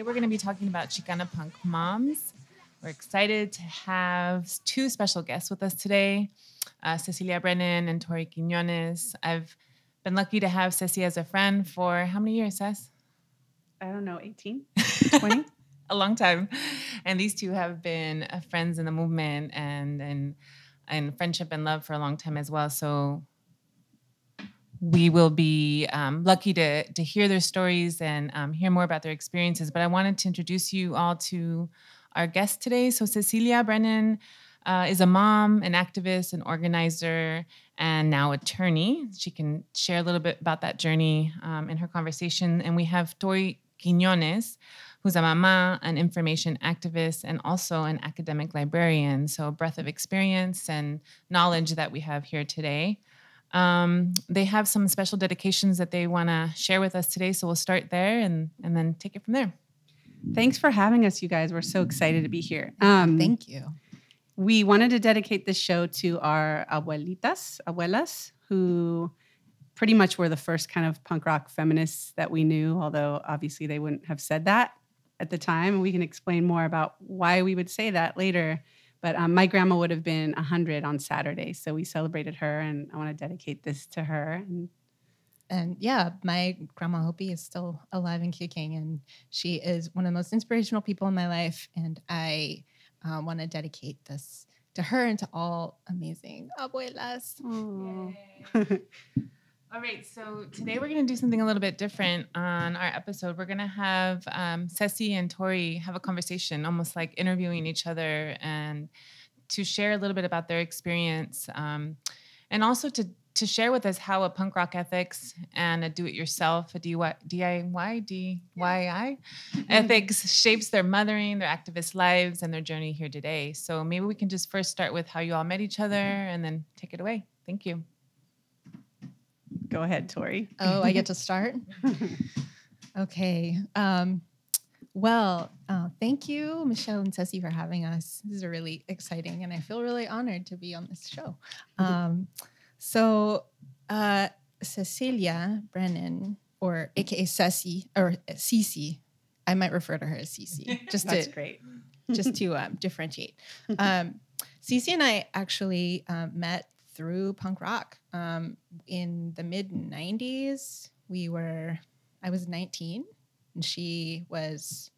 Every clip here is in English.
today we're going to be talking about Chicana punk moms. We're excited to have two special guests with us today uh, Cecilia Brennan and Tori Quinones. I've been lucky to have Ceci as a friend for how many years, Cess? I don't know, 18, 20? a long time. And these two have been uh, friends in the movement and and and friendship and love for a long time as well. So we will be um, lucky to to hear their stories and um, hear more about their experiences. But I wanted to introduce you all to our guest today. So Cecilia Brennan uh, is a mom, an activist, an organizer, and now attorney. She can share a little bit about that journey um, in her conversation. And we have Tori Quinones, who's a mama, an information activist, and also an academic librarian. So a breadth of experience and knowledge that we have here today. Um, they have some special dedications that they want to share with us today. So we'll start there and, and then take it from there. Thanks for having us, you guys. We're so excited to be here. Um, Thank you. we wanted to dedicate this show to our abuelitas, abuelas, who pretty much were the first kind of punk rock feminists that we knew, although obviously they wouldn't have said that at the time. And we can explain more about why we would say that later. But um, my grandma would have been 100 on Saturday. So we celebrated her, and I want to dedicate this to her. And And yeah, my grandma Hopi is still alive and kicking, and she is one of the most inspirational people in my life. And I uh, want to dedicate this to her and to all amazing abuelas. All right, so today we're going to do something a little bit different on our episode. We're going to have um, Ceci and Tori have a conversation, almost like interviewing each other, and to share a little bit about their experience, um, and also to to share with us how a punk rock ethics and a do-it-yourself, a DIY, DIY, DIY ethics shapes their mothering, their activist lives, and their journey here today. So maybe we can just first start with how you all met each other, and then take it away. Thank you. Go ahead, Tori. Oh, I get to start? okay. Um, well, uh, thank you, Michelle and Ceci, for having us. This is really exciting, and I feel really honored to be on this show. Um, so, uh, Cecilia Brennan, or AKA Ceci, or Cece, I might refer to her as Cece, just That's to great. just to um, differentiate. Um, Cece and I actually um, met through punk rock um, in the mid 90s. We were, I was 19 and she was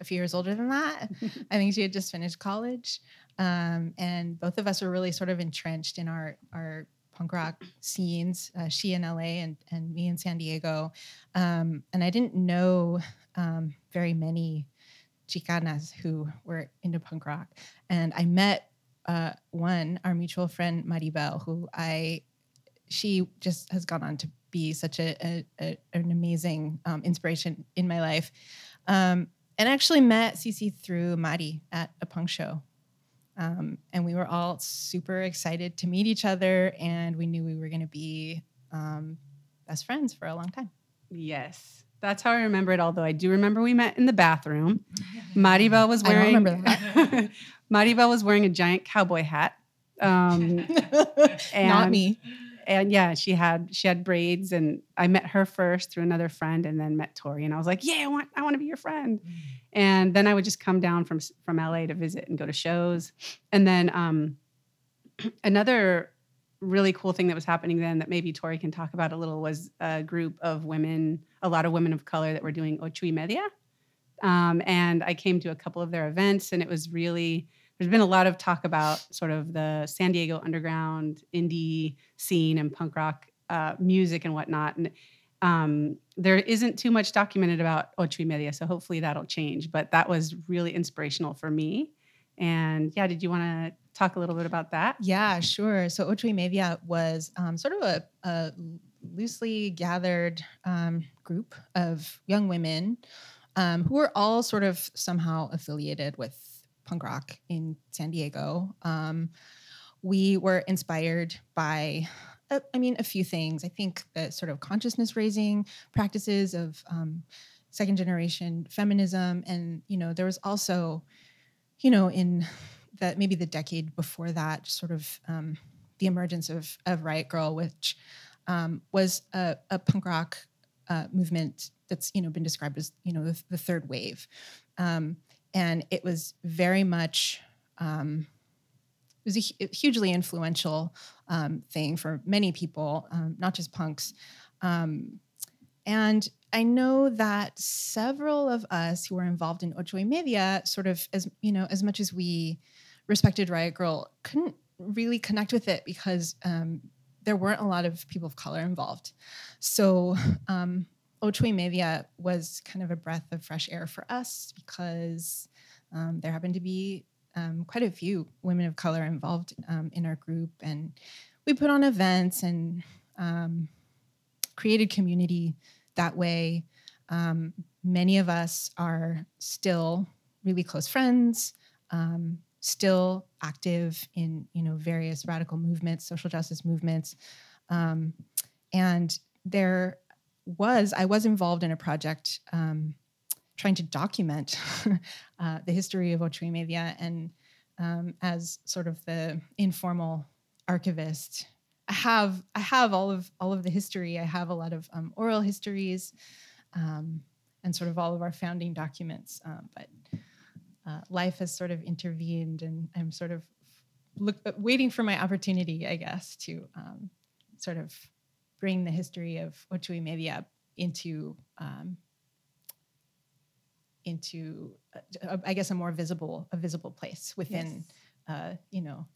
a few years older than that. I think she had just finished college. Um, and both of us were really sort of entrenched in our, our punk rock scenes, uh, she in LA and, and me in San Diego. Um, and I didn't know um, very many Chicanas who were into punk rock. And I met uh, one, our mutual friend Maribel, who I, she just has gone on to be such a, a, a an amazing um, inspiration in my life. Um, and actually met Cece through Mari at a punk show. Um, and we were all super excited to meet each other, and we knew we were going to be um, best friends for a long time. Yes. That's how I remember it, although I do remember we met in the bathroom. Maribel was I wearing remember that. Maribel was wearing a giant cowboy hat. Um, Not And- me. and yeah, she had she had braids and I met her first through another friend and then met Tori and I was like, "Yeah, I want I want to be your friend." And then I would just come down from from LA to visit and go to shows. And then um another really cool thing that was happening then that maybe Tori can talk about a little was a group of women, a lot of women of color that were doing ocho y media. Um, and I came to a couple of their events, and it was really there's been a lot of talk about sort of the San Diego underground indie scene and punk rock uh, music and whatnot. And um, there isn't too much documented about ocho y media, so hopefully that'll change. But that was really inspirational for me. And yeah, did you want to talk a little bit about that? Yeah, sure. So Ocho y Media was um, sort of a, a loosely gathered um, group of young women um, who were all sort of somehow affiliated with punk rock in San Diego. Um, we were inspired by, uh, I mean, a few things. I think the sort of consciousness raising practices of um, second generation feminism, and you know, there was also, you know, in that maybe the decade before that, sort of um, the emergence of of Riot Grrrl, which um, was a, a punk rock uh, movement that's you know been described as you know the, the third wave, um, and it was very much. Um, it was a hu- hugely influential um, thing for many people, um, not just punks. And I know that several of us who were involved in Ocho Media, sort of as you know, as much as we respected Riot Grrrl, couldn't really connect with it because um, there weren't a lot of people of color involved. So um, Ocho y Media was kind of a breath of fresh air for us because um, there happened to be um, quite a few women of color involved um, in our group, and we put on events and um, created community that way. Um, many of us are still really close friends, um, still active in you know various radical movements, social justice movements, um, and there was I was involved in a project um, trying to document uh, the history of Ocho Media, and um, as sort of the informal archivist I have I have all of all of the history. I have a lot of um, oral histories, um, and sort of all of our founding documents. Um, but uh, life has sort of intervened, and I'm sort of look uh, waiting for my opportunity, I guess, to um, sort of bring the history of Ocho y Media into um, into uh, I guess a more visible a visible place within uh, you know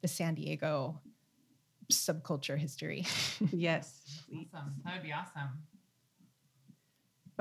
the San Diego subculture history. Yes. Awesome. That would be awesome.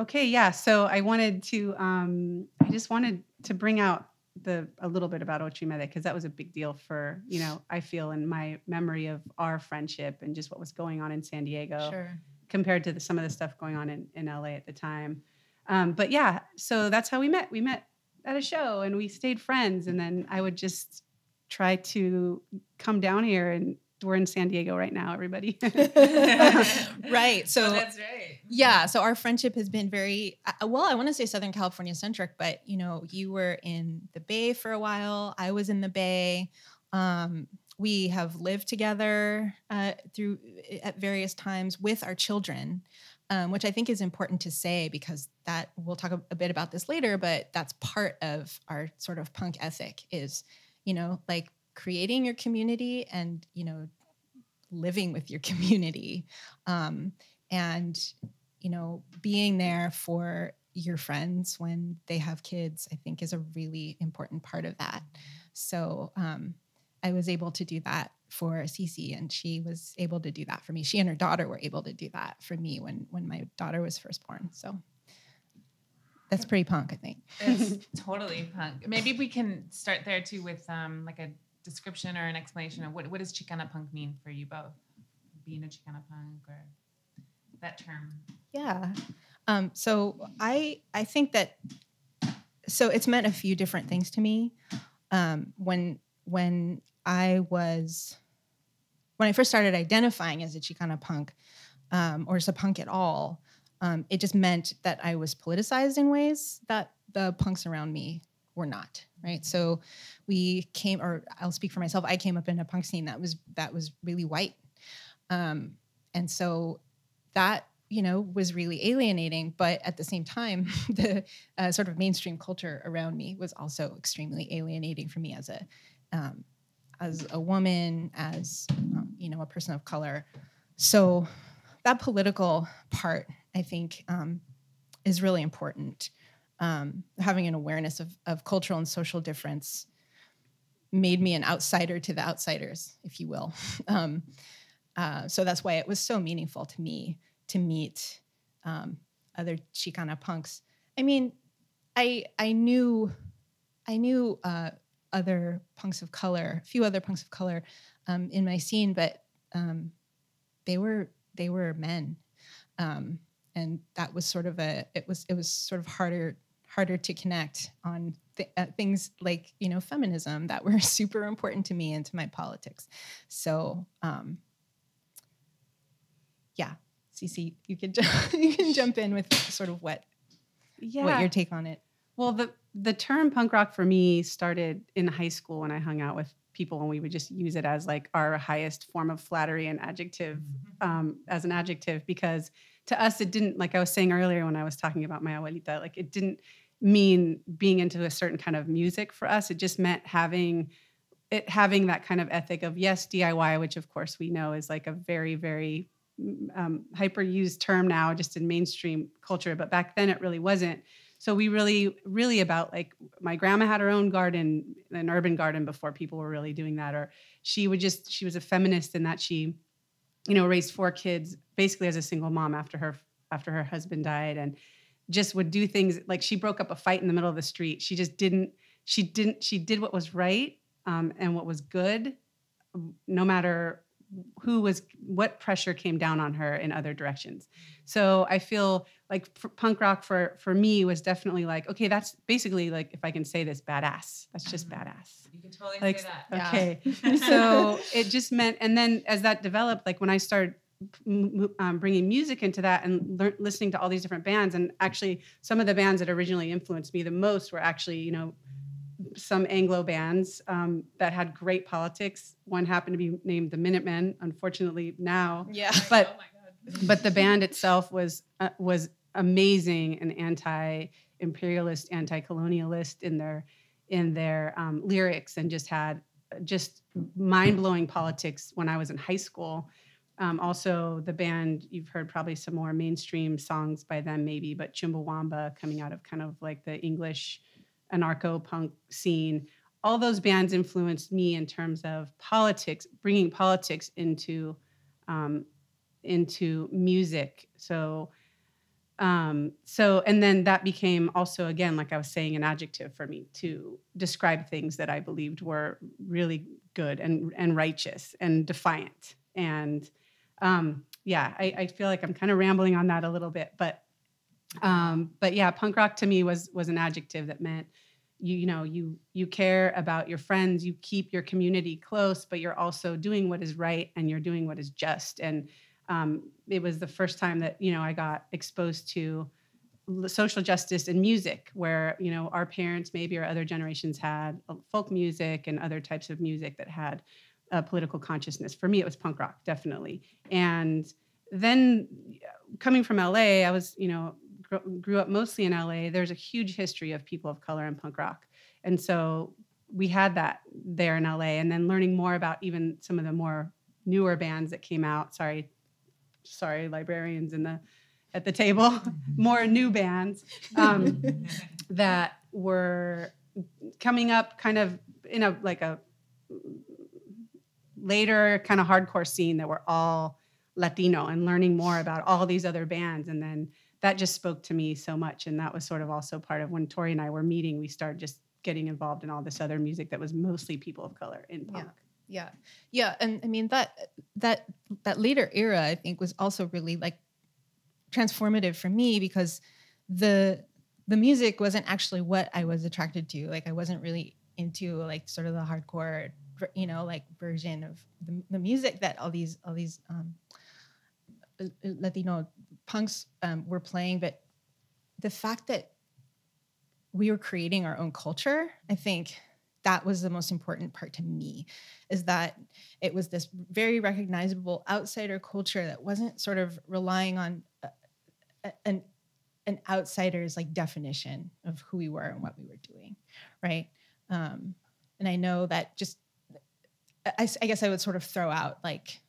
Okay, yeah. So I wanted to, um, I just wanted to bring out the a little bit about Media because that was a big deal for you know I feel in my memory of our friendship and just what was going on in San Diego Sure. compared to the, some of the stuff going on in, in LA at the time. Um, but yeah, so that's how we met. We met at a show and we stayed friends. And then I would just try to come down here and we're in San Diego right now, everybody. right. So Oh, that's right. yeah, so our friendship has been very uh, well. I want to say Southern California centric, but you know, you were in the Bay for a while. I was in the Bay. Um, we have lived together uh, through at various times with our children, um, which I think is important to say because that we'll talk a, a bit about this later. But that's part of our sort of punk ethic is, you know, like creating your community and you know living with your community um, and you know being there for your friends when they have kids i think is a really important part of that. So um, i was able to do that for Cece and she was able to do that for me. She and her daughter were able to do that for me when when my daughter was first born so. That's pretty punk i think. It's totally punk. Maybe we can start there too with um, like a description or an explanation of what, what does Chicana punk mean for you both? Being a Chicana punk or that term. Yeah. Um, so I I think that so it's meant a few different things to me. Um, when when I was when I first started identifying as a Chicana punk um, or as a punk at all, um, it just meant that I was politicized in ways that the punks around me were not. Right. So we came, or I'll speak for myself. I came up in a punk scene that was that was really white, um, and so that you know was really alienating but at the same time the uh, sort of mainstream culture around me was also extremely alienating for me as a um, as a woman as um, you know a person of color so that political part i think um, is really important um, having an awareness of, of cultural and social difference made me an outsider to the outsiders if you will um, uh, so that's why it was so meaningful to me to meet um, other Chicana punks. I mean, I I knew I knew uh, other punks of color, a few other punks of color um, in my scene, but um, they were they were men, um, and that was sort of a it was it was sort of harder harder to connect on th- uh, things like you know feminism that were super important to me and to my politics. So um, yeah, Cece, you can you can jump in with sort of what yeah. what your take on it. Well, the the term punk rock for me started in high school when I hung out with people and we would just use it as like our highest form of flattery and adjective um, as an adjective because to us it didn't like I was saying earlier when I was talking about my abuelita like it didn't mean being into a certain kind of music for us. It just meant having it having that kind of ethic of yes DIY which of course we know is like a very very um, hyper used term now just in mainstream culture but back then it really wasn't. So we really really about like my grandma had her own garden an urban garden before people were really doing that or she would just she was a feminist in that she you know raised four kids basically as a single mom after her after her husband died. And just would do things like she broke up a fight in the middle of the street. She just didn't she didn't she did what was right um, and what was good no matter who was what pressure came down on her in other directions. So i feel like punk rock for for me was definitely like okay that's basically like if i can say this badass. That's just badass. You can totally like say that. Yeah. okay so it just meant and then as that developed like when i started um, bringing music into that and listening to all these different bands and actually some of the bands that originally influenced me the most were actually you know some anglo bands um, that had great politics one happened to be named the minutemen unfortunately now Yeah. but but the band itself was uh, was amazing and anti-imperialist, anti-colonialist in their in their um, lyrics, and just had just mind-blowing politics when I was in high school. Um, also, the band you've heard probably some more mainstream songs by them, maybe, but Chumbawamba coming out of kind of like the English anarcho punk scene. All those bands influenced me in terms of politics, bringing politics into um, into music. So, um, so, and then that became also, again, like I was saying, an adjective for me to describe things that I believed were really good and, and righteous and defiant. And um, yeah, I, I feel like I'm kind of rambling on that a little bit, but, um, but yeah, punk rock to me was, was an adjective that meant you, you know, you, you care about your friends, you keep your community close, but you're also doing what is right and you're doing what is just. And, um, it was the first time that you know I got exposed to social justice in music, where you know our parents maybe or other generations had uh, folk music and other types of music that had a political consciousness. For me, it was punk rock, definitely. And then uh, coming from LA, I was you know gr- grew up mostly in LA. There's a huge history of people of color in punk rock, and so we had that there in LA. And then learning more about even some of the more newer bands that came out. Sorry, sorry, librarians in the at the table, more new bands um, that were coming up, kind of in a like a later kind of hardcore scene that were all Latino, and learning more about all these other bands, and then that just spoke to me so much, and that was sort of also part of when Tori and I were meeting. We started just getting involved in all this other music that was mostly people of color in punk. yeah yeah. Yeah. And i mean that that that later era i think was also really like transformative for me because the the music wasn't actually what i was attracted to. Like i wasn't really into like sort of the hardcore you know like version of the, the music that all these all these um uh, latino punks um, were playing but the fact that we were creating our own culture i think that was the most important part to me is that it was this very recognizable outsider culture that wasn't sort of relying on a, a- an an outsider's like definition of who we were and what we were doing right? Um, and i know that just I, I guess i would sort of throw out like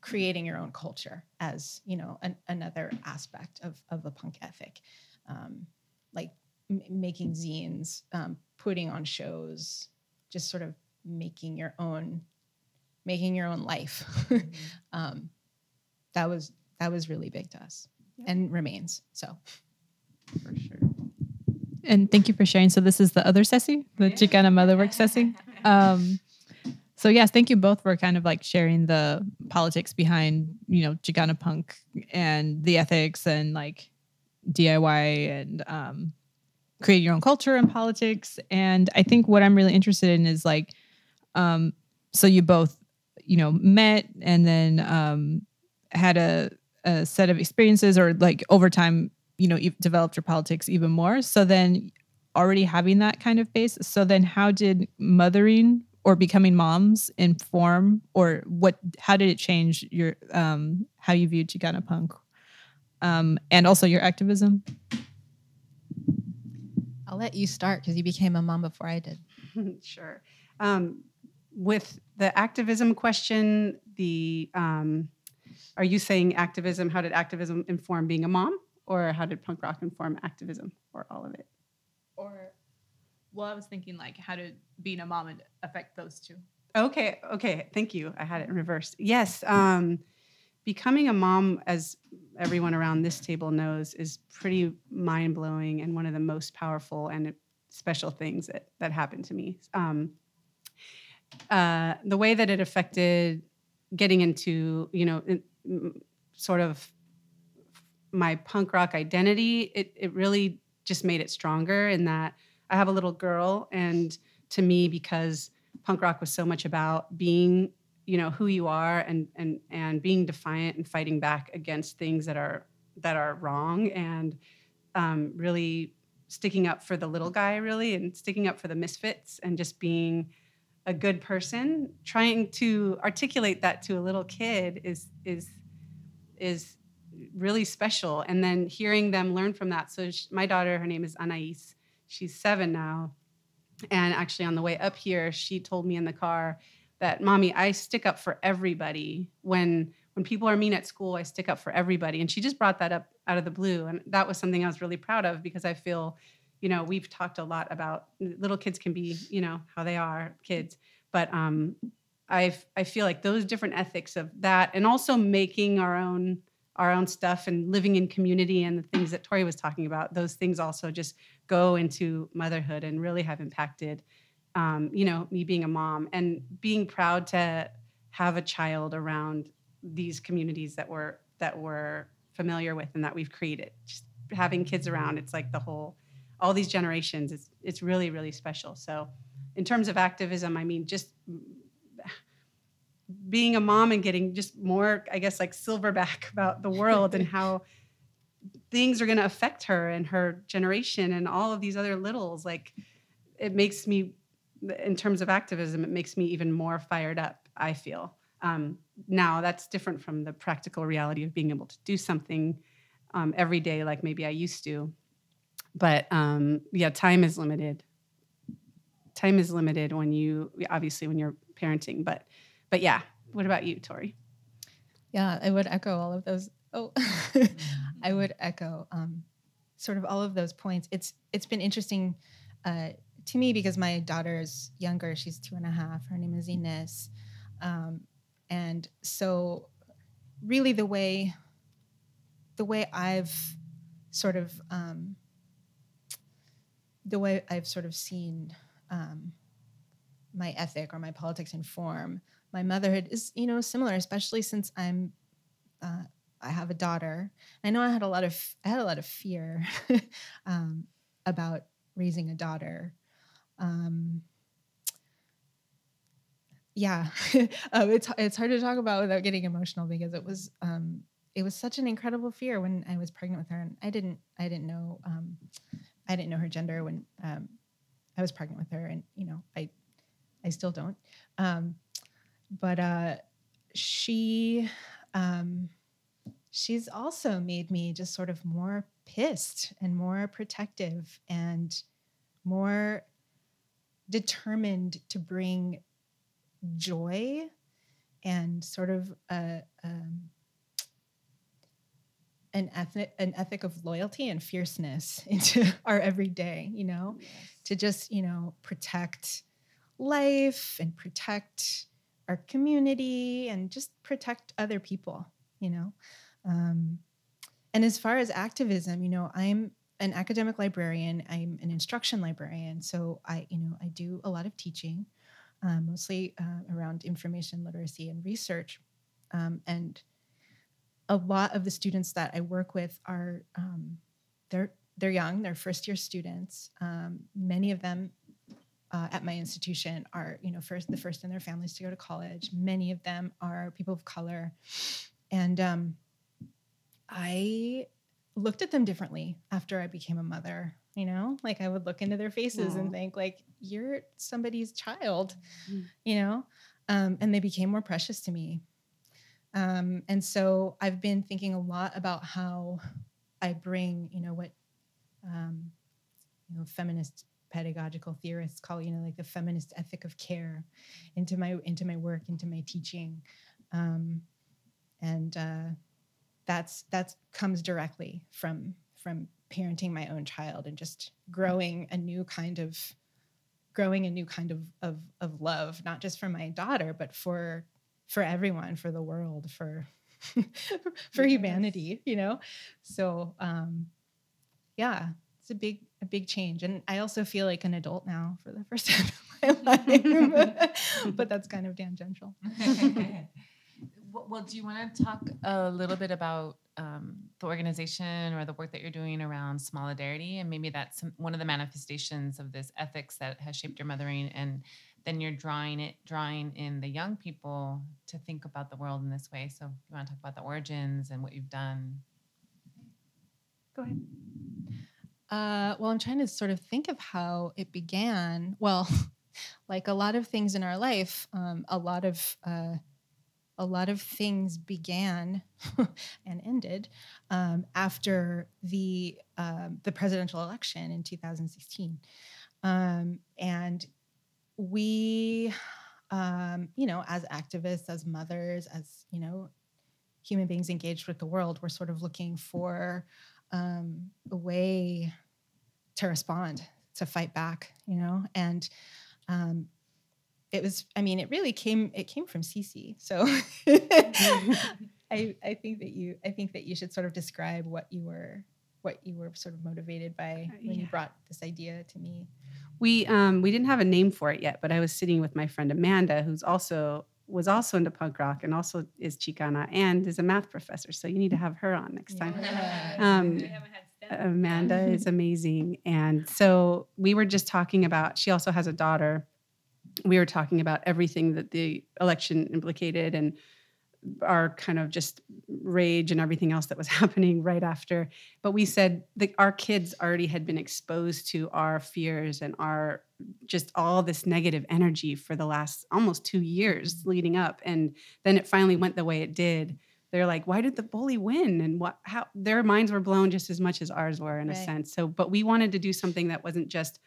creating your own culture as you know an, another aspect of of the punk ethic um, like m- making zines um, putting on shows just sort of making your own making your own life um, that was that was really big to us Yeah. and remains so for sure. And thank you for sharing. So this is the other Ceci, the Chicana Motherwork Ceci. Um, so yes, thank you both for kind of like sharing the politics behind, you know, Chicana punk and the ethics and like DIY and um, create your own culture and politics. And I think what I'm really interested in is like, um, so you both, you know, met and then um, had a, a set of experiences or like over time, you know, you've developed your politics even more. So then already having that kind of base. So then how did mothering or becoming moms inform or what how did it change your um how you viewed Chicana punk? Um and also your activism? I'll let you start because you became a mom before I did. sure. Um, with the activism question, the um, are you saying activism? How did activism inform being a mom, or how did punk rock inform activism, or all of it? Or well, I was thinking like how did being a mom affect those two? Okay, okay, thank you. I had it in reverse. Yes, um, becoming a mom, as everyone around this table knows, is pretty mind blowing and one of the most powerful and special things that that happened to me. Um, uh, the way that it affected getting into, you know, in, sort of my punk rock identity, it it really just made it stronger in that I have a little girl, and to me, because punk rock was so much about being you know who you are and and and being defiant and fighting back against things that are that are wrong and um, really sticking up for the little guy really and sticking up for the misfits and just being a good person. Trying to articulate that to a little kid is is is really special. And then hearing them learn from that. So sh my daughter her name is anais she's seven now. And actually on the way up here she told me in the car that mommy i stick up for everybody. When when people are mean at school i stick up for everybody. And she just brought that up out of the blue. And that was something i was really proud of because i feel you know we've talked a lot about little kids can be you know how they are kids. But um i i feel like those different ethics of that and also making our own our own stuff and living in community and the things that tori was talking about those things also just go into motherhood and really have impacted um, you know me being a mom and being proud to have a child around these communities that we're that we're familiar with and that we've created. Just having kids around it's like the whole all these generations it's it's really really special. So in terms of activism i mean just being a mom and getting just more i guess like silverback about the world and how things are going to affect her and her generation and all of these other littles. Like it makes me in terms of activism it makes me even more fired up i feel. Um, now that's different from the practical reality of being able to do something um, every day like maybe i used to. But um, yeah time is limited. Time is limited when you obviously when you're parenting but but yeah what about you tori Yeah, I would echo all of those. Oh, I would echo um, sort of all of those points. It's it's been interesting uh, to me because my daughter is younger. She's two and a half. Her name is Ines, um, and so really the way the way I've sort of um, the way I've sort of seen um, my ethic or my politics inform my motherhood is you know similar especially since i'm uh, i have a daughter. I know i had a lot of i had a lot of fear um, about raising a daughter. Um, yeah um, it's it's hard to talk about without getting emotional because it was um, it was such an incredible fear when i was pregnant with her and i didn't i didn't know um, i didn't know her gender when um, i was pregnant with her and you know i i still don't. Um, but uh, she um, she's also made me just sort of more pissed and more protective and more determined to bring joy and sort of a, um, an ethnic an ethic of loyalty and fierceness into our everyday you know to just you know protect life and protect our community and just protect other people, you know. Um, and as far as activism, you know, I'm an academic librarian. I'm an instruction librarian, so I, you know, I do a lot of teaching, um, mostly uh, around information literacy and research. Um, and a lot of the students that I work with are um, they're they're young, they're first year students. Um, many of them uh, at my institution are you know first the first in their families to go to college many of them are people of color and um, i looked at them differently after I became a mother. You know, like I would look into their faces and think, like, you're somebody's child, Mm. you know, um, and they became more precious to me. Um, and so I've been thinking a lot about how I bring, you know, what, um, you know, feminist pedagogical theorists call, you know, like the feminist ethic of care into my into my work, into my teaching, um, and uh, that's that's comes directly from from parenting my own child and just growing a new kind of growing a new kind of of, of love, not just for my daughter, but for for everyone, for the world, for for humanity, you know. So um, yeah, it's a big a big change, and I also feel like an adult now for the first time in my life. but that's kind of tangential. well, well, do you want to talk a little bit about um, the organization or the work that you're doing around solidarity, and maybe that's some, one of the manifestations of this ethics that has shaped your mothering, and then you're drawing it, drawing in the young people to think about the world in this way. So, you want to talk about the origins and what you've done? Go ahead. Uh, well, I'm trying to sort of think of how it began. Well, like a lot of things in our life, um, a lot of uh, a lot of things began and ended um, after the um, the presidential election in 2016, um, and we, um, you know, as activists, as mothers, as you know, human beings engaged with the world, we're sort of looking for um, a way to respond, to fight back, you know, and um, it was. I mean, it really came. It came from Cece. So I, I think that you. I think that you should sort of describe what you were, what you were sort of motivated by Uh, when you brought this idea to me. We um we didn't have a name for it yet, but I was sitting with my friend Amanda, who's also was also into punk rock and also is Chicana and is a math professor. So you need to have her on next time. Um, Amanda is amazing. And so we were just talking about, she also has a daughter. We were talking about everything that the election implicated and our kind of just rage and everything else that was happening right after. But we said that our kids already had been exposed to our fears and our just all this negative energy for the last almost two years leading up. And then it finally went the way it did they're like, why did the bully win? And what how their minds were blown just as much as ours were in a sense. So, but we wanted to do something that wasn't just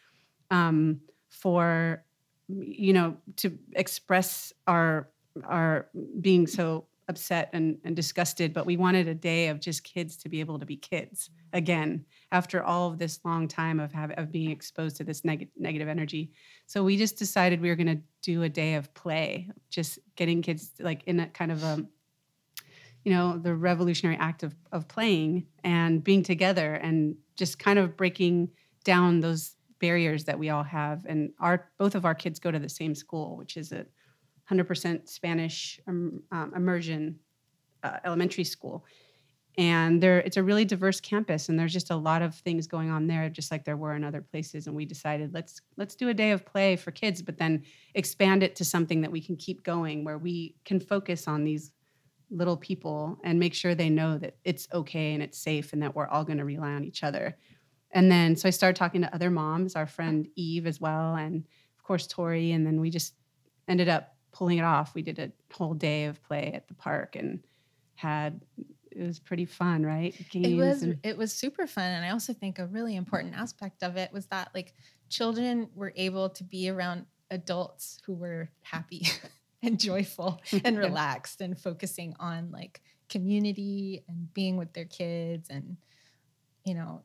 um, for you know to express our our being so upset and, and disgusted, but we wanted a day of just kids to be able to be kids again after all of this long time of have, of being exposed to this neg- negative energy. So we just decided we were going to do a day of play, just getting kids like in a kind of a you know the revolutionary act of, of playing and being together and just kind of breaking down those barriers that we all have and our both of our kids go to the same school which is a 100% spanish um, um, immersion uh, elementary school and there it's a really diverse campus and there's just a lot of things going on there just like there were in other places and we decided let's let's do a day of play for kids but then expand it to something that we can keep going where we can focus on these little people and make sure they know that it's okay and it's safe and that we're all going to rely on each other. And then so I started talking to other moms, our friend Eve as well, and of course Tori. And then we just ended up pulling it off. We did a whole day of play at the park and had it was pretty fun, right? Games it was and- it was super fun and i also think a really important aspect of it was that like children were able to be around adults who were happy and joyful and relaxed and focusing on like community and being with their kids and you know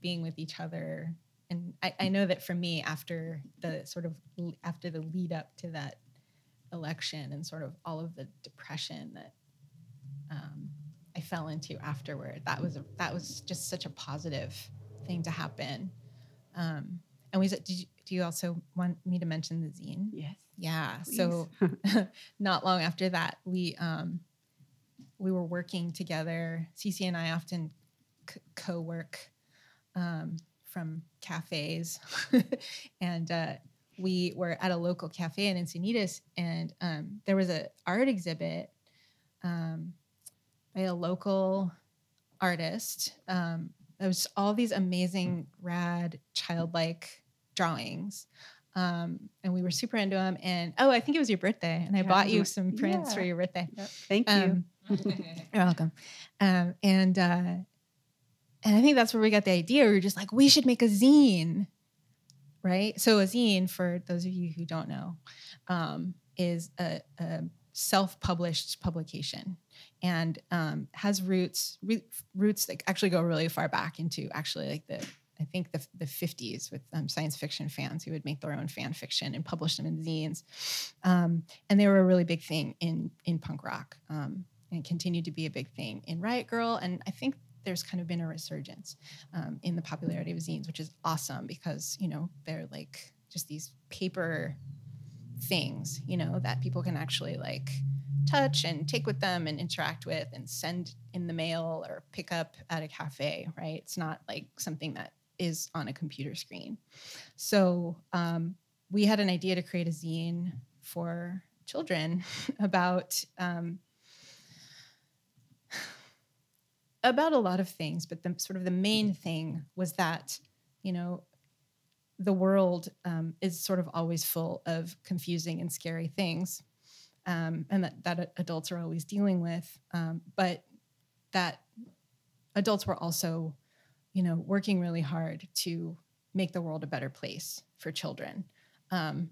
being with each other and I, I know that for me after the sort of after the lead up to that election and sort of all of the depression that um, I fell into afterward. That was a, that was just such a positive thing to happen. Um, and we said, did you, do you also want me to mention the zine? yes. Yeah. So not long after that, we um, we were working together. Cece and I often c- co-work um, from cafes, and uh, we were at a local cafe in Encinitas, and um, there was a art exhibit um, by a local artist. Um, there was all these amazing, rad, childlike drawings. Um, and we were super into them. And oh, I think it was your birthday, and I Yeah, bought you some prints for your birthday. Yep. Thank you. Um, You're welcome. Um, and uh, and I think that's where we got the idea. We were just like, we should make a zine, right? So a zine, for those of you who don't know, um, is a, a self-published publication and um, has roots re- roots that actually go really far back into actually like the I think the, the 50s with um, science fiction fans who would make their own fan fiction and publish them in zines. Um, and they were a really big thing in, in punk rock um, and continued to be a big thing in Riot Grrrl. And I think there's kind of been a resurgence um, in the popularity of zines, which is awesome because, you know, they're like just these paper things, you know, that people can actually like touch and take with them and interact with and send in the mail or pick up at a cafe, right? It's not like something that is on a computer screen. So um, we had an idea to create a zine for children about um, about a lot of things, but the sort of the main thing was that you know the world um, is sort of always full of confusing and scary things, um, and that that adults are always dealing with, um, but that adults were also you know working really hard to make the world a better place for children um,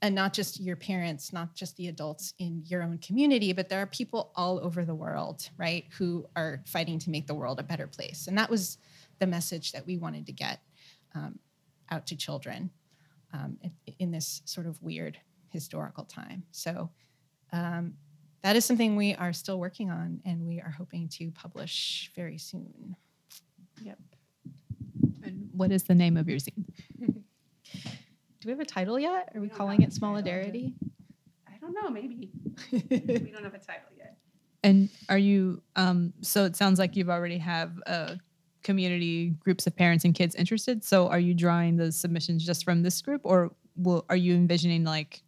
and not just your parents not just the adults in your own community but there are people all over the world right who are fighting to make the world a better place and that was the message that we wanted to get um, out to children um, in, in this sort of weird historical time so um, that is something we are still working on and we are hoping to publish very soon Yep. And what is the name of your zine? do we have a title yet are we, We calling it a title. solidarity I don't know. Maybe we don't have a title yet. And are you um so it sounds like you've already have a community groups of parents and kids interested. So are you drawing the submissions just from this group or will are you envisioning like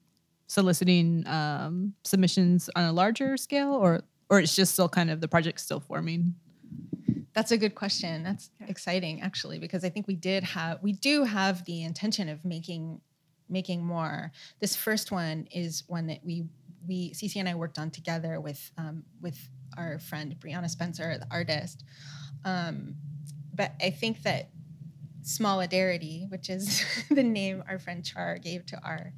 soliciting um submissions on a larger scale or or it's just still kind of the project still forming? That's a good question. That's exciting actually because I think we did have we do have the intention of making making more. This first one is one that we we Cece and I worked on together with um, with our friend Brianna Spencer, the artist. Um, but I think that Smolidarity, which is the name our friend Char gave to our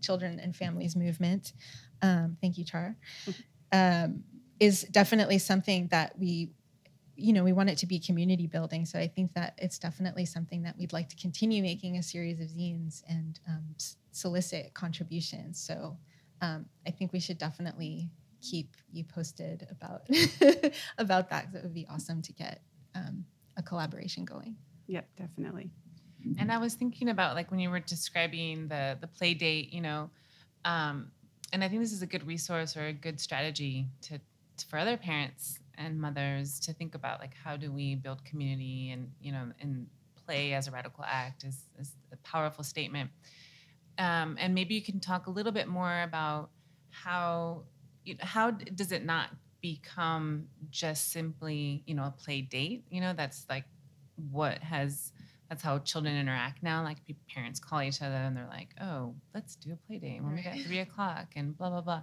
children and families movement, um, thank you, Char, um, is definitely something that we you know, we want it to be community building. So I think that it's definitely something that we'd like to continue making a series of zines and um, solicit contributions. So um, I think we should definitely keep you posted about about that. 'cause It would be awesome to get um, a collaboration going. Yep, definitely. And I was thinking about like when you were describing the the play date, you know, um, and I think this is a good resource or a good strategy to, to for other parents and mothers to think about like how do we build community and you know and play as a radical act is, is a powerful statement. Um, and maybe you can talk a little bit more about how you know, how does it not become just simply you know a play date? You know that's like what has that's how children interact now. Like parents call each other and they're like, "Oh, let's do a play date when we get three o'clock," and blah blah blah.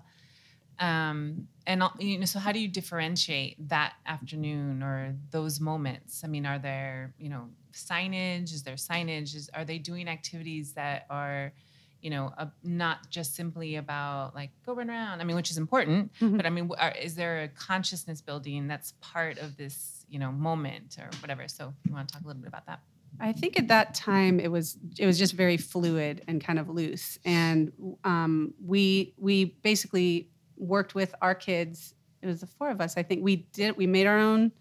Um, and you know, so how do you differentiate that afternoon or those moments? I mean, are there you know signage? Is there signage? Is, are they doing activities that are you know, uh, not just simply about like go run around. I mean, which is important, Mhm. but I mean, are, is there a consciousness building that's part of this, you know, moment or whatever? So, you want to talk a little bit about that? I think at that time it was it was just very fluid and kind of loose, and um, we we basically worked with our kids. It was the four of us. I think we did. We made our own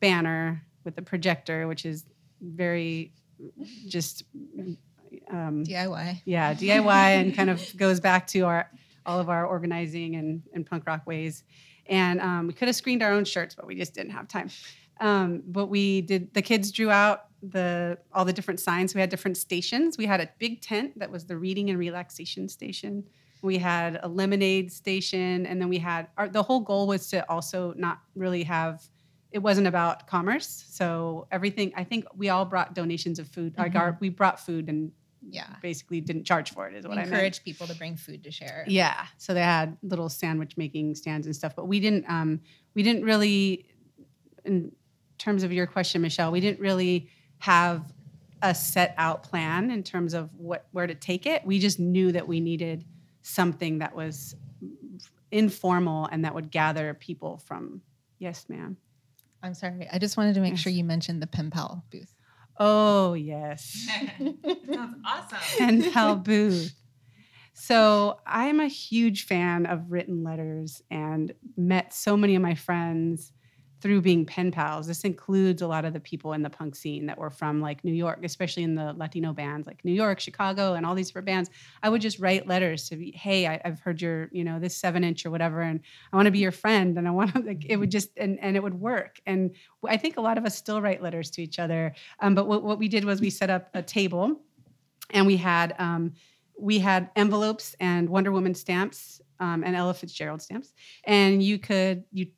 banner with the projector, which is very just um, DIY. yeah diy and kind of goes back to our all of our organizing and, and punk rock ways and um, we could have screened our own shirts but we just didn't have time um, but we did the kids drew out the all the different signs we had different stations we had a big tent that was the reading and relaxation station we had a lemonade station and then we had our, the whole goal was to also not really have it wasn't about commerce. So everything, I think we all brought donations of food. Like our, we brought food and Yeah. basically didn't charge for it. Is what I. Encourage people to bring food to share. Yeah. So they had little sandwich making stands and stuff, but we didn't um we didn't really in terms of your question, Michelle, we didn't really have a set out plan in terms of what where to take it. We just knew that we needed something that was informal and that would gather people from yes, ma'am. I'm sorry. I just wanted to make Yes. sure you mentioned the pen pal booth. Oh yes. Sounds awesome. pen pal booth. So I'm a huge fan of written letters and met so many of my friends through being pen pals. This includes a lot of the people in the punk scene that were from like New York, especially in the Latino bands like New York, Chicago, and all these different bands. I would just write letters to be, hey, I, I've heard your, you know, this seven inch or whatever, and I want to be your friend, and I want to like it would just and and it would work. And I think a lot of us still write letters to each other. Um, but what, what we did was we set up a table, and we had um, we had envelopes and Wonder Woman stamps um, and Ella Fitzgerald stamps, and you could you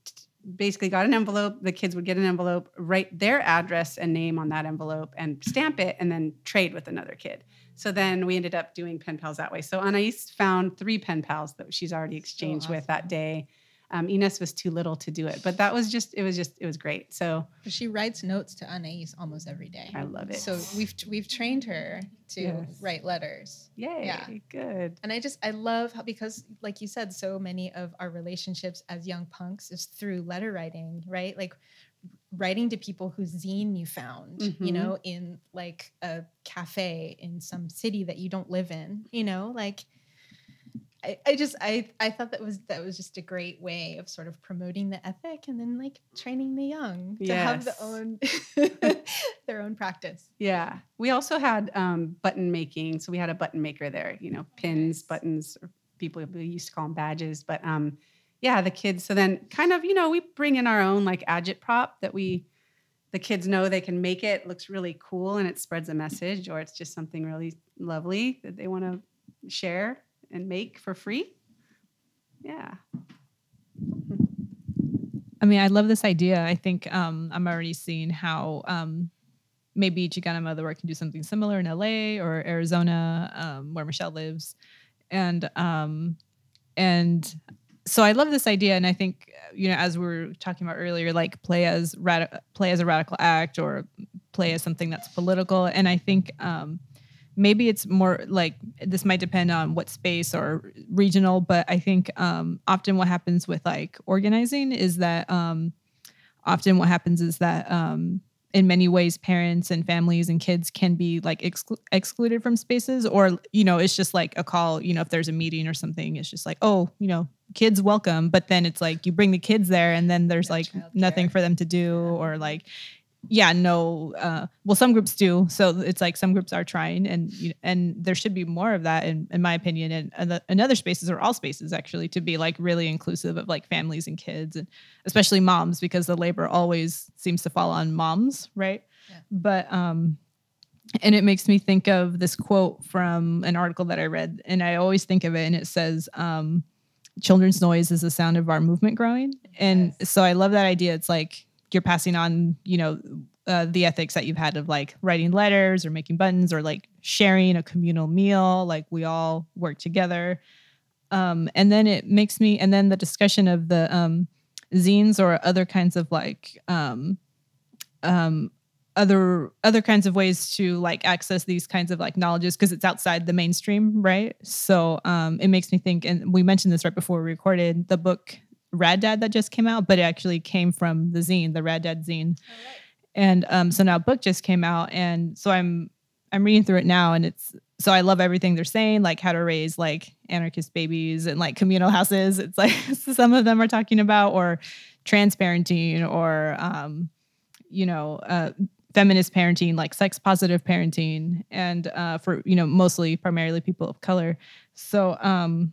basically got an envelope. The kids would get an envelope, write their address and name on that envelope, and stamp it, and then trade with another kid. So then we ended up doing pen pals that way. So Anais found three pen pals that she's already exchanged with that day. Um, Ines was too little to do it, but that was just it was just it was great. So She writes notes to Anais almost every day. I love it. So we've we've trained her to Yes. write letters. yay, Yeah. good. And I just I love how because like you said, so many of our relationships as young punks is through letter writing, right? Like writing to people whose zine you found, you Mhm. know, in like a cafe in some city that you don't live in, you know, like I, I just I I thought that was that was just a great way of sort of promoting the ethic and then like training the young to have the Yes. own their own practice. Yeah. We also had um, button making. So we had a button maker there, you know, pins, buttons, or people we used to call them badges. But um, yeah, the kids. So then kind of, you know, we bring in our own like agit prop that we, the kids know they can make it. looks really cool and it spreads a message or it's just something really lovely that they want to share and make for free. Yeah. I mean, I love this idea. I think um, I'm already seeing how um, maybe Chicana Motherwork can do something similar in LA or Arizona, um, where Michelle lives, and um, and so I love this idea. And I think you know, as we were talking about earlier, like play as rad- play as a radical act or play as something that's political. And I think um, maybe it's more like this might depend on what space or regional but i think um, often what happens with like organizing is that um, often what happens is that um, in many ways parents and families and kids can be like exclu- excluded from spaces or you know it's just like a call you know if there's a meeting or something it's just like oh you know kids welcome but then it's like you bring the kids there and then there's No like nothing for them to do or like yeah no uh well some groups do. So it's like some groups are trying and you and there should be more of that in, in my opinion. And, and, the, and other spaces or all spaces actually to be like really inclusive of like families and kids and especially moms because the labor always seems to fall on moms right? Yeah. but um and it makes me think of this quote from an article that i read and i always think of it and it says um children's noise is the sound of our movement growing. And so i love that idea. It's like you're passing on you know uh, the ethics that you've had of like writing letters or making buttons or like sharing a communal meal like we all work together. Um, and then it makes me and then the discussion of the um, zines or other kinds of like um, um, other other kinds of ways to like access these kinds of like knowledges because it's outside the mainstream right? So um, it makes me think and we mentioned this right before we recorded the book rad dad that just came out but it actually came from the zine the rad dad zine. And um, so now a book just came out and so i'm i'm reading through it now and it's so i love everything they're saying like how to raise like anarchist babies and like communal houses. It's like some of them are talking about or trans parenting or um, you know uh, feminist parenting like sex positive parenting and uh, for you know mostly primarily people of color. So um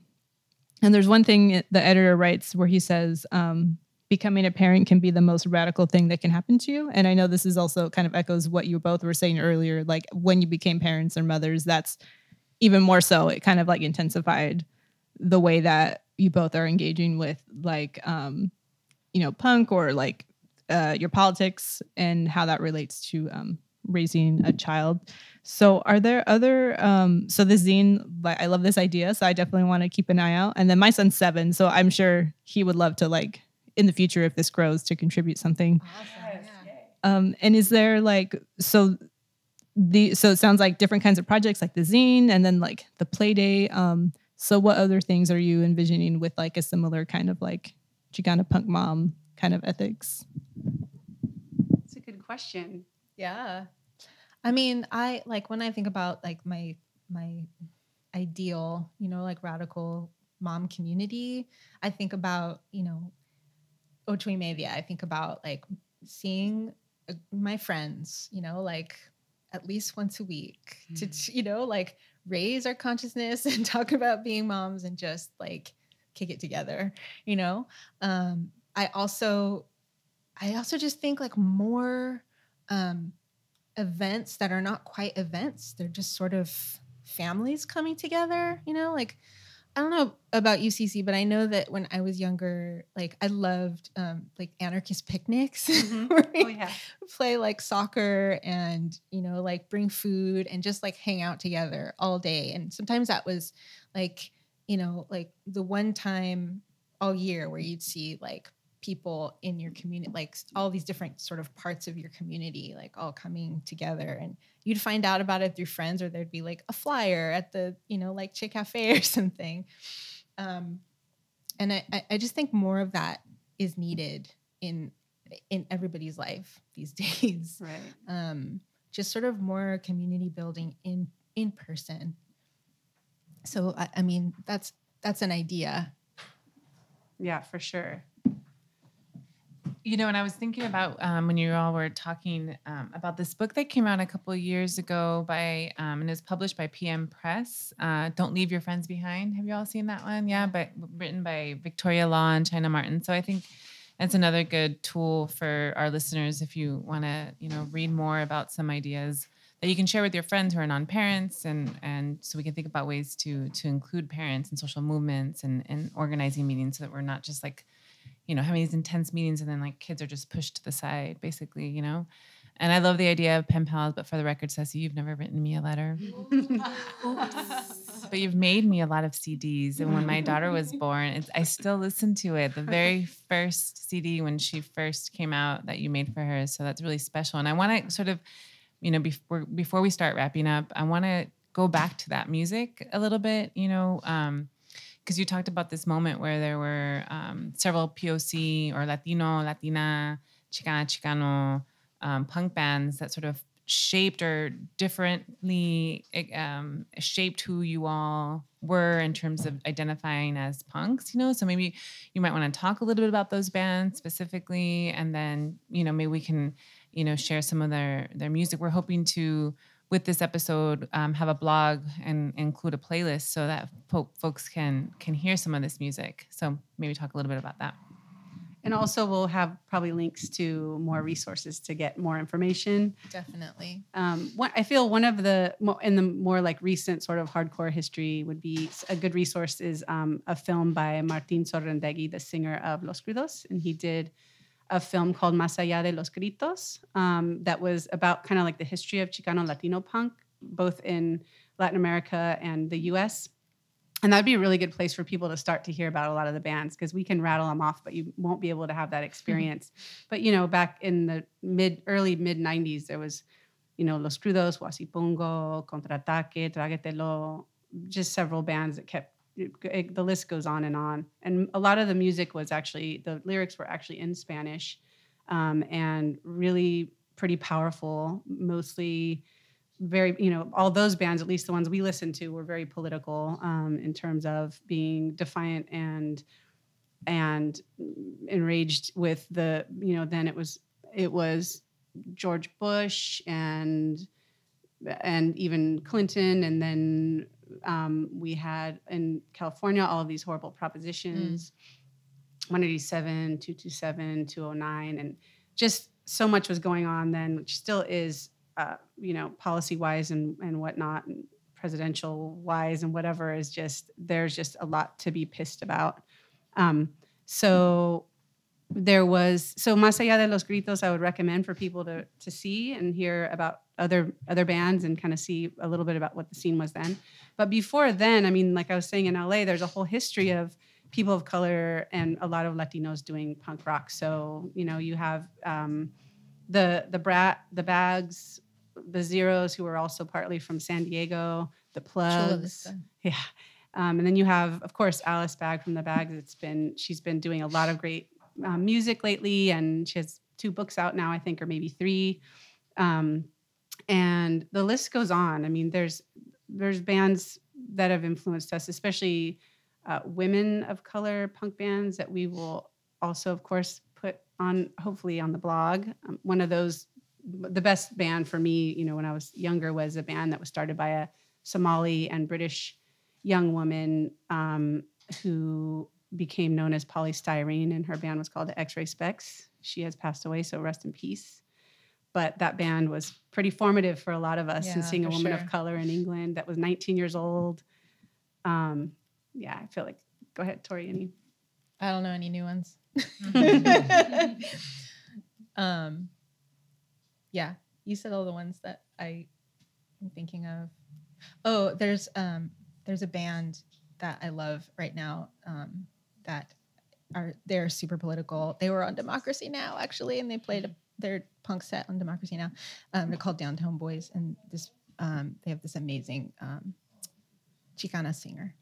and there's one thing the editor writes where he says um, becoming a parent can be the most radical thing that can happen to you and i know this is also kind of echoes what you both were saying earlier like when you became parents or mothers that's even more so it kind of like intensified the way that you both are engaging with like um you know punk or like uh, your politics and how that relates to um, raising a child. So, are there other? Um, so the zine, like, I love this idea, so I definitely want to keep an eye out. And then my son's seven, so I'm sure he would love to like in the future if this grows to contribute something. Awesome, Um, and is there like so the so it sounds like different kinds of projects like the zine and then like the play day. Um, so what other things are you envisioning with like a similar kind of like Chicana punk mom kind of ethics? It's a good question. Yeah. I mean, I like when I think about like my my ideal, you know, like radical mom community, I think about, you know, ocho y media. I think about like seeing uh, my friends, you know, like at least once a week to, to, you know, like raise our consciousness and talk about being moms and just like kick it together, you know? Um, I also, I also just think like more, um, events that are not quite events. They're just sort of families coming together, you know, like I don't know about UCC, but I know that when I was younger, like I loved um, like anarchist picnics Mhm. Oh yeah. play like soccer and you know like bring food and just like hang out together all day. And sometimes that was like you know like the one time all year where you'd see like people in your community like all these different sort of parts of your community like all coming together. And you'd find out about it through friends or there'd be like a flyer at the you know like Che Cafe or something. Um and I, I- I just think more of that is needed in in everybody's life these days. Right. um just sort of more community building in in person. So I, I mean that's that's an idea. Yeah, for sure. You know, and I was thinking about um, when you all were talking um, about this book that came out a couple of years ago by, um, and it was published by PM Press. Uh, Don't leave your friends behind. Have you all seen that one? Yeah, but written by Victoria Law and China Martens. So I think that's another good tool for our listeners if you want to, you know, read more about some ideas that you can share with your friends who are non-parents, and and so we can think about ways to to include parents in social movements and and organizing meetings so that we're not just like you know, having these intense meetings and then like kids are just pushed to the side, basically, you know. And I love the idea of pen pals, but for the record, Ceci, you've never written me a letter. but you've made me a lot of CDs. And when my daughter was born, it's, I still listen to it. The very first CD when she first came out that you made for her. So that's really special. And I want to sort of, you know, before before we start wrapping up, I want to go back to that music a little bit. You know, um, because you talked about this moment where there were um, several POC or Latino, Latina, Chicana, Chicano um, punk bands that sort of shaped or differently um, shaped who you all were in terms of identifying as punks, you know? So maybe you might want to talk a little bit about those bands specifically, and then, you know, maybe we can, you know, share some of their, their music. We're hoping to, with this episode um, have a blog and include a playlist so that fo- folks can can hear some of this music. So maybe talk a little bit about that. And also, we'll have probably links to more resources to get more information. definitely. Um, one, I feel one of the in the more like recent sort of hardcore history would be a good resource is um, a film by Martin Sorrondeguy, the singer of Los Crudos, and he did a film called Más allá de los gritos um, that was about kind of like the history of Chicano Latino punk, both in Latin America and the U.S. And that'd be a really good place for people to start to hear about a lot of the bands because we can rattle them off, but you won't be able to have that experience. But you know, back in the mid, early mid '90s, there was, you know, Los Crudos, Huasipungo, Contraataque, Tragetelo, just several bands that kept. It, the list goes on and on, and a lot of the music was actually the lyrics were actually in Spanish, um, and really pretty powerful. Mostly very you know all those bands at least the ones we listened to were very political um, in terms of being defiant and and enraged with the you know then it was it was george bush and and even clinton and then um, we had in california all of these horrible propositions 187 227 209 and just so much was going on then which still is uh, you know, policy wise and, and whatnot, and presidential wise and whatever is just, there's just a lot to be pissed about. Um, so there was so Más allá de los gritos, I would recommend for people to to see and hear about other other bands and kind of see a little bit about what the scene was then. But before then, I mean, like I was saying in LA, there's a whole history of people of color and a lot of Latinos doing punk rock. So you know, you have um, the the brat, the bags, the zeros, who are also partly from San Diego, the plugs. Yeah. Um, and then you have, of course, Alice Bag from the Bags. It's been she's been doing a lot of great um, music lately, and she has two books out now, I think, or maybe three. Um, and the list goes on. I mean, there's there's bands that have influenced us, especially uh, women of color punk bands that we will also, of course, put on hopefully on the blog. Um, one of those, the best band for me, you know, when I was younger, was a band that was started by a Somali and British young woman um, who became known as Poly Styrene, and her band was called the X-Ray Spex. She has passed away, so rest in peace. But that band was pretty formative for a lot of us, Yeah, and seeing a woman sure. of color in England that was 19 years old. Um, yeah, I feel like. Go ahead, Tori. Any? I don't know any new ones. um, yeah, you said all the ones that I am thinking of. Oh, there's um, there's a band that I love right now um, that are they're super political. They were on Democracy Now actually, and they played a, their punk set on Democracy Now. Um, they're called Downtown Boys, and this um, they have this amazing um, Chicana singer.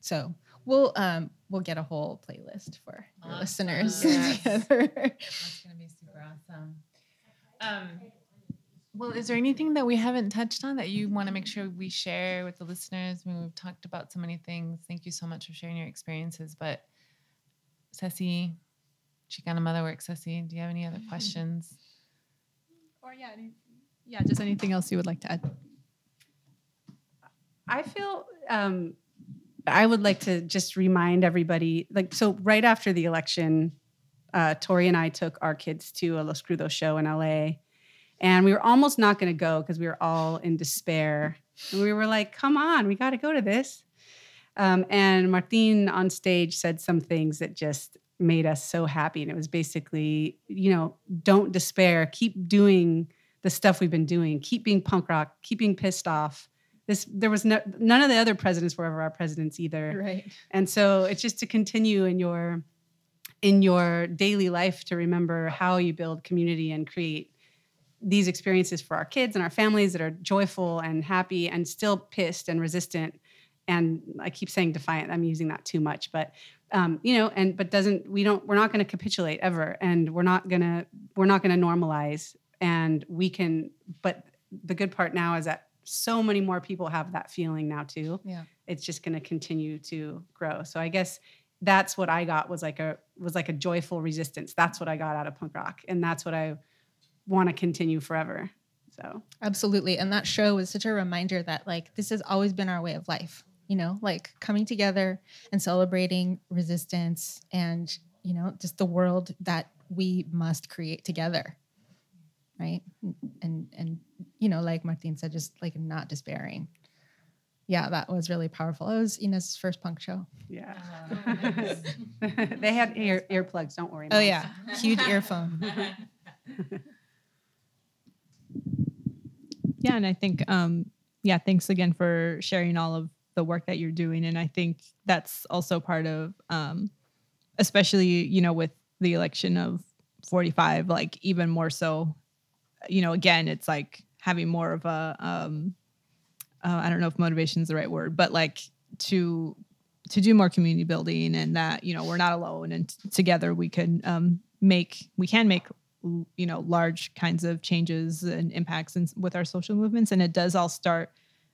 So we'll um, we'll get a whole playlist for your Awesome. listeners Yes. together. That's gonna be super awesome. Well, is there anything that we haven't touched on that you want to make sure we share with the listeners? I mean, we've talked about so many things. Thank you so much for sharing your experiences. But Ceci, Chicana Motherwork, Ceci, do you have any other questions? Or yeah, any, yeah, just anything else you would like to add. I feel um, I would like to just remind everybody, like, so right after the election, uh, Tori and I took our kids to a Los Crudos show in LA, and we were almost not going to go because we were all in despair. And we were like, "Come on, we got to go to this." Um, and Martin on stage said some things that just made us so happy, and it was basically, you know, don't despair, keep doing the stuff we've been doing, keep being punk rock, keep being pissed off this there was no, none of the other presidents were ever our presidents either right. and so it's just to continue in your in your daily life to remember how you build community and create these experiences for our kids and our families that are joyful and happy and still pissed and resistant. And i keep saying defiant i'm using that too much but um, you know and but doesn't we don't we're not going to capitulate ever and we're not going to we're not going to normalize. And we can but the good part now is that so many more people have that feeling now too. Yeah. it's just going to continue to grow. So i guess that's what i got was like a was like a joyful resistance. That's what i got out of punk rock and that's what i want to continue forever so Absolutely. And that show was such a reminder that like this has always been our way of life, you know, like coming together and celebrating resistance and, you know, just the world that we must create together. Right. And and you know, like Martin said, just like not despairing. Yeah, that was really powerful. It was Ina's first punk show. yeah oh, they had ear earplugs don't worry Oh Mom. yeah. Huge earphone. Yeah, and I think um yeah, thanks again for sharing all of the work that you're doing and I think that's also part of um especially, you know, with the election of 45 like even more so you know, again, it's like having more of a um uh, I don't know if motivation is the right word, but like to to do more community building and that you know we're not alone and t- together we can um, make we can make you know large kinds of changes and impacts in, with our social movements and it does all start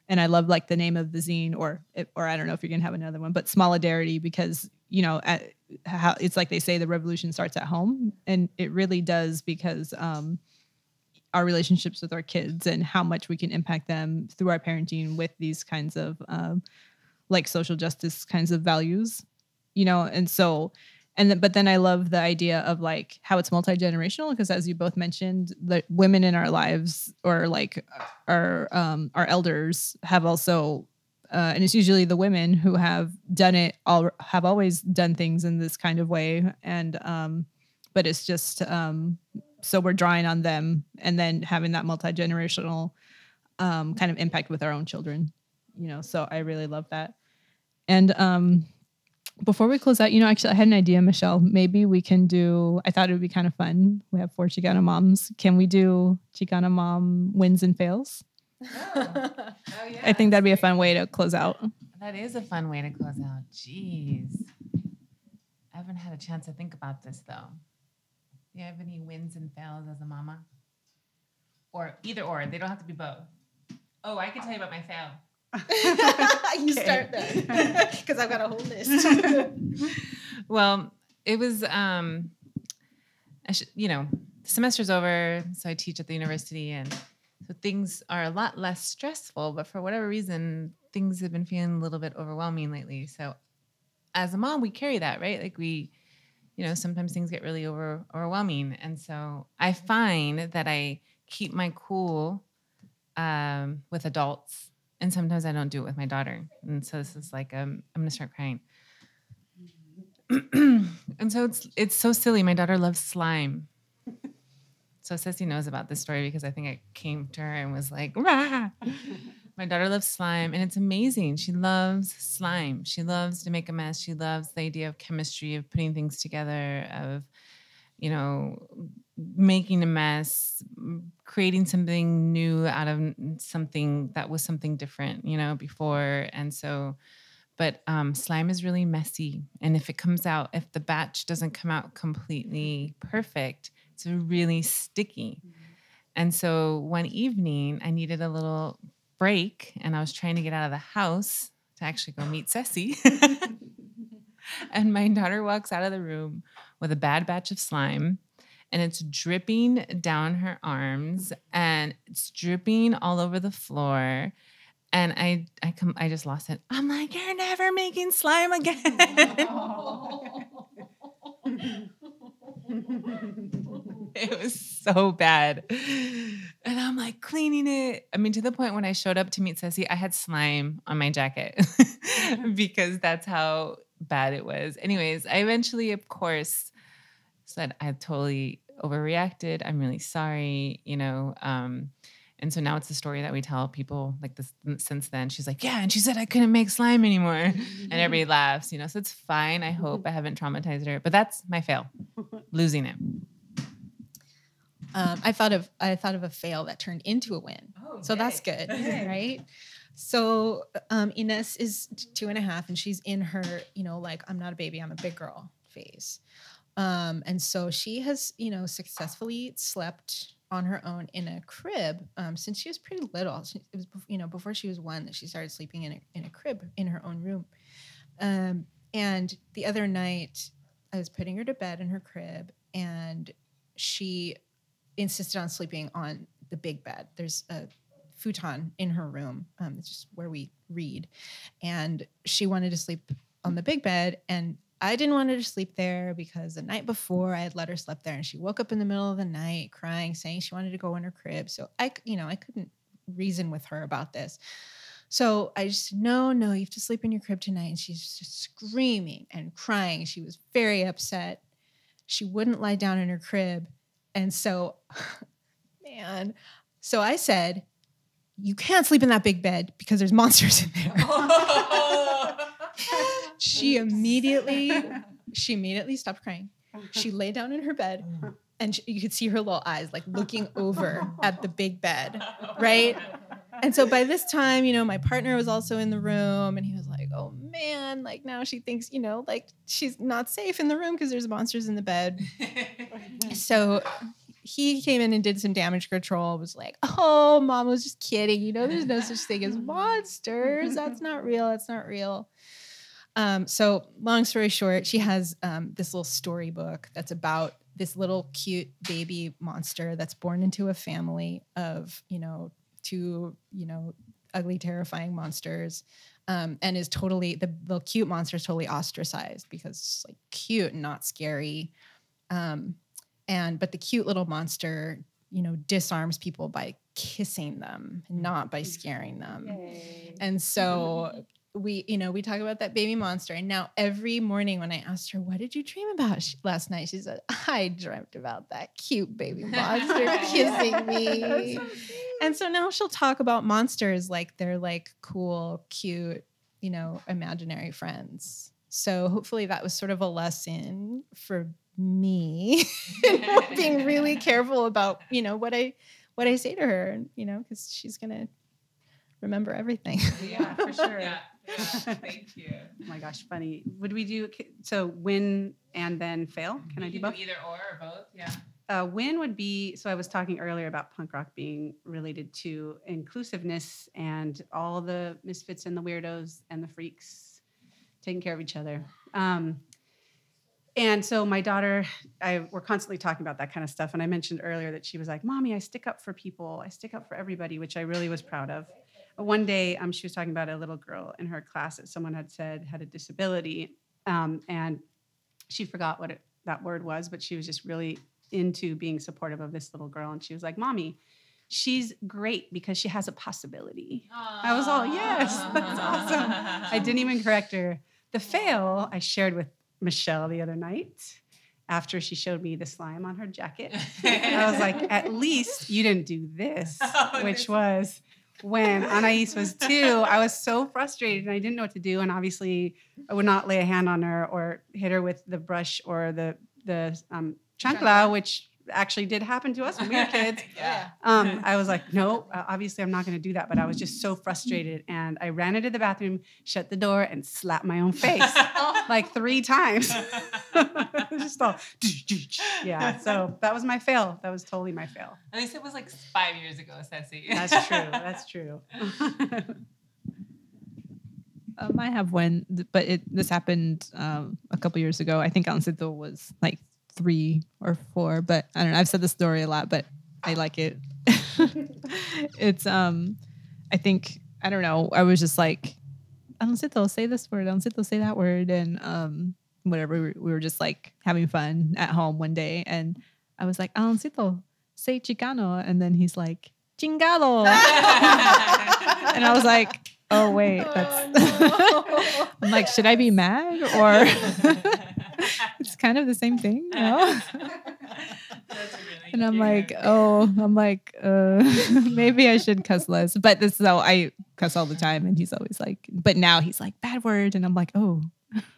and i love like the name of the zine or or i don't know if you're gonna have another one but solidarity because you know at, how it's like they say the revolution starts at home and it really does because um our relationships with our kids and how much we can impact them through our parenting with these kinds of um, like social justice kinds of values you know and so and then but then i love the idea of like how it's multi-generational because as you both mentioned the women in our lives or like our um our elders have also uh, and it's usually the women who have done it all have always done things in this kind of way. And um but it's just um so we're drawing on them and then having that multi-generational um kind of impact with our own children you know? So i really love that. And um before we close out you know actually i had an idea michelle maybe we can do i thought it would be kind of fun we have four chicana moms can we do chicana mom wins and fails Oh, oh yeah! i think that'd be a fun way to close out That is a fun way to close out. Jeez. I haven't had a chance to think about this though. Do you have any wins and fails as a mama? Or either or, they don't have to be both. Oh, I can tell you about my fail. you start there because I've got a whole list. Well, it was um I should, you know, the semester's over, so I teach at the university and so things are a lot less stressful, but for whatever reason, things have been feeling a little bit overwhelming lately. So as a mom, we carry that, right? Like we, you know, sometimes things get really over overwhelming. And so I find that I keep my cool um, with adults. And sometimes I don't do it with my daughter. And so this is like, um, I'm gonna start crying. and so it's it's so silly. My daughter loves slime. So Ceci knows about this story because I think I came to her and was like, Rah! My daughter loves slime and it's amazing. She loves slime. She loves to make a mess. She loves the idea of chemistry, of putting things together, of, you know, making a mess, creating something new out of something that was something different, you know, before. And so, but um, slime is really messy. And if it comes out, if the batch doesn't come out completely perfect, it's really sticky. And so one evening, I needed a little break and I was trying to get out of the house to actually go meet Ceci. and my daughter walks out of the room with a bad batch of slime and it's dripping down her arms and it's dripping all over the floor. And I I come I just lost it. I'm like, you're never making slime again. it was so bad. And I'm like cleaning it. I mean, to the point when I showed up to meet Ceci, I had slime on my jacket because that's how bad it was. Anyways, I eventually, of course, said I totally overreacted. I'm really sorry, you know. Um, and so now it's the story that we tell people like this since then. She's like, Yeah, and she said I couldn't make slime anymore. And everybody laughs, you know. So it's fine. I hope I haven't traumatized her. But that's my fail. Losing it. um, I thought of I thought of a fail that turned into a win. so that's good, right? So um, Ines is two and a half, and she's in her, you know, like I'm not a baby, I'm a big girl phase. Um, and so she has, you know, successfully slept on her own in a crib um, since she was pretty little. She, it was, you know, before she was one that she started sleeping in a, in a crib in her own room. Um, and the other night, I was putting her to bed in her crib, and she insisted on sleeping on the big bed. There's a futon in her room. Um, it's just where we read. And she wanted to sleep on the big bed. And I didn't want her to sleep there because the night before I had let her sleep there and she woke up in the middle of the night crying, saying she wanted to go in her crib. So I, you know, I couldn't reason with her about this. So I just said, no, no, you have to sleep in your crib tonight. And she's just screaming and crying. She was very upset. She wouldn't lie down in her crib. And so, man, so I said, you can't sleep in that big bed because there's monsters in there. she immediately, she immediately stopped crying. She lay down in her bed mm. and she, you could see her little eyes like looking over at the big bed, right? And so by this time, you know, my partner was also in the room and he was like, oh man, like now she thinks, you know, like she's not safe in the room because there's monsters in the bed. So he came in and did some damage control, was like, oh, mom was just kidding. You know, there's no such thing as monsters. That's not real. That's not real. Um, so long story short, she has um, this little storybook that's about this little cute baby monster that's born into a family of, you know, two, you know, ugly, terrifying monsters. Um, and is totally the, the cute monster is totally ostracized because it's like cute and not scary. Um, and but the cute little monster you know, disarms people by kissing them, not by scaring them. And so we, you know, we talk about that baby monster. And now every morning when I asked her, what did you dream about sh- last night? She said, I dreamt about that cute baby monster kissing me. And so now she'll talk about monsters like they're like cool, cute, you know, imaginary friends. So hopefully that was sort of a lesson for me being really careful about, you know, what I what I say to her, you know, because she's gonna remember everything. Yeah, for sure. Yeah. Thank you. Oh my gosh, funny. Would we do so win and then fail? Can I do You both? either or or both? Yeah. Uh, win would be so I was talking earlier about punk rock being related to inclusiveness and all the misfits and the weirdos and the freaks taking care of each other. Um, and so my daughter, I we're constantly talking about that kind of stuff. And I mentioned earlier that she was like, "Mommy, I stick up for people. I stick up for everybody," which I really was proud of. One day, um, she was talking about a little girl in her class that someone had said had a disability, um, and she forgot what it, that word was, but she was just really into being supportive of this little girl. And she was like, Mommy, she's great because she has a possibility. I was all, yes, that's awesome. I didn't even correct her. The fail I shared with Michelle the other night after she showed me the slime on her jacket. I was like, at least you didn't do this, Oh, which was when Anais was two. I was so frustrated and I didn't know what to do. And obviously, I would not lay a hand on her or hit her with the brush or the the um, chancla, which actually did happen to us when we were kids. yeah. Um, I was like, no, uh, obviously I'm not going to do that. But I was just so frustrated, and I ran into the bathroom, shut the door, and slapped my own face like three times. just all, yeah. So that was my fail. That was totally my fail. At least it was like five years ago, Ceci. That's true. That's true. Um, I have one, but it this happened um, a couple years ago. I think Ansito was like three or four, but I don't know. I've said the story a lot, but I like it. it's um, I think I don't know. I was just like, I don't sit though, say this word. I don't sit though, say that word, and um, whatever. We were, we were just like having fun at home one day, and I was like, Ansito, say Chicano, and then he's like, Chingado. and I was like, oh wait, that's. I'm like, should I be mad or? It's kind of the same thing, you know. Really And I'm cute. like, oh, I'm like, uh, maybe I should cuss less. But this is how I cuss all the time, and he's always like, but now he's like bad word, and I'm like, oh.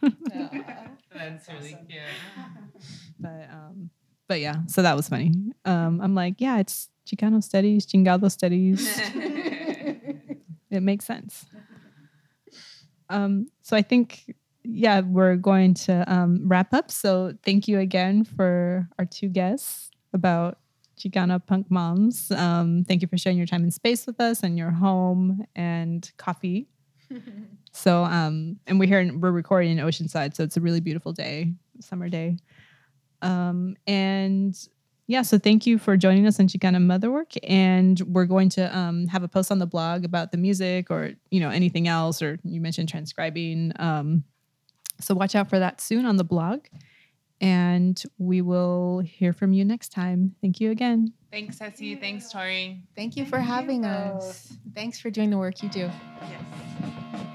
That's really cute. But um, but yeah, so that was funny. Um, I'm like, yeah, it's Chicano studies, Chingado studies. it makes sense. Um, so I think, yeah, we're going to um, wrap up. So thank you again for our two guests about Chicana punk moms. Um, thank you for sharing your time and space with us and your home and coffee. so, um, and we're here, we're recording in Oceanside, so it's a really beautiful day, summer day. Um, and yeah, so thank you for joining us on Chicana Motherwork. And we're going to um, have a post on the blog about the music or, you know, anything else, or you mentioned transcribing. Um, so watch out for that soon on the blog. And we will hear from you next time. Thank you again. Thanks, Ceci. Thanks, Tori. Thank you for having us. Thanks for doing the work you do. Yes.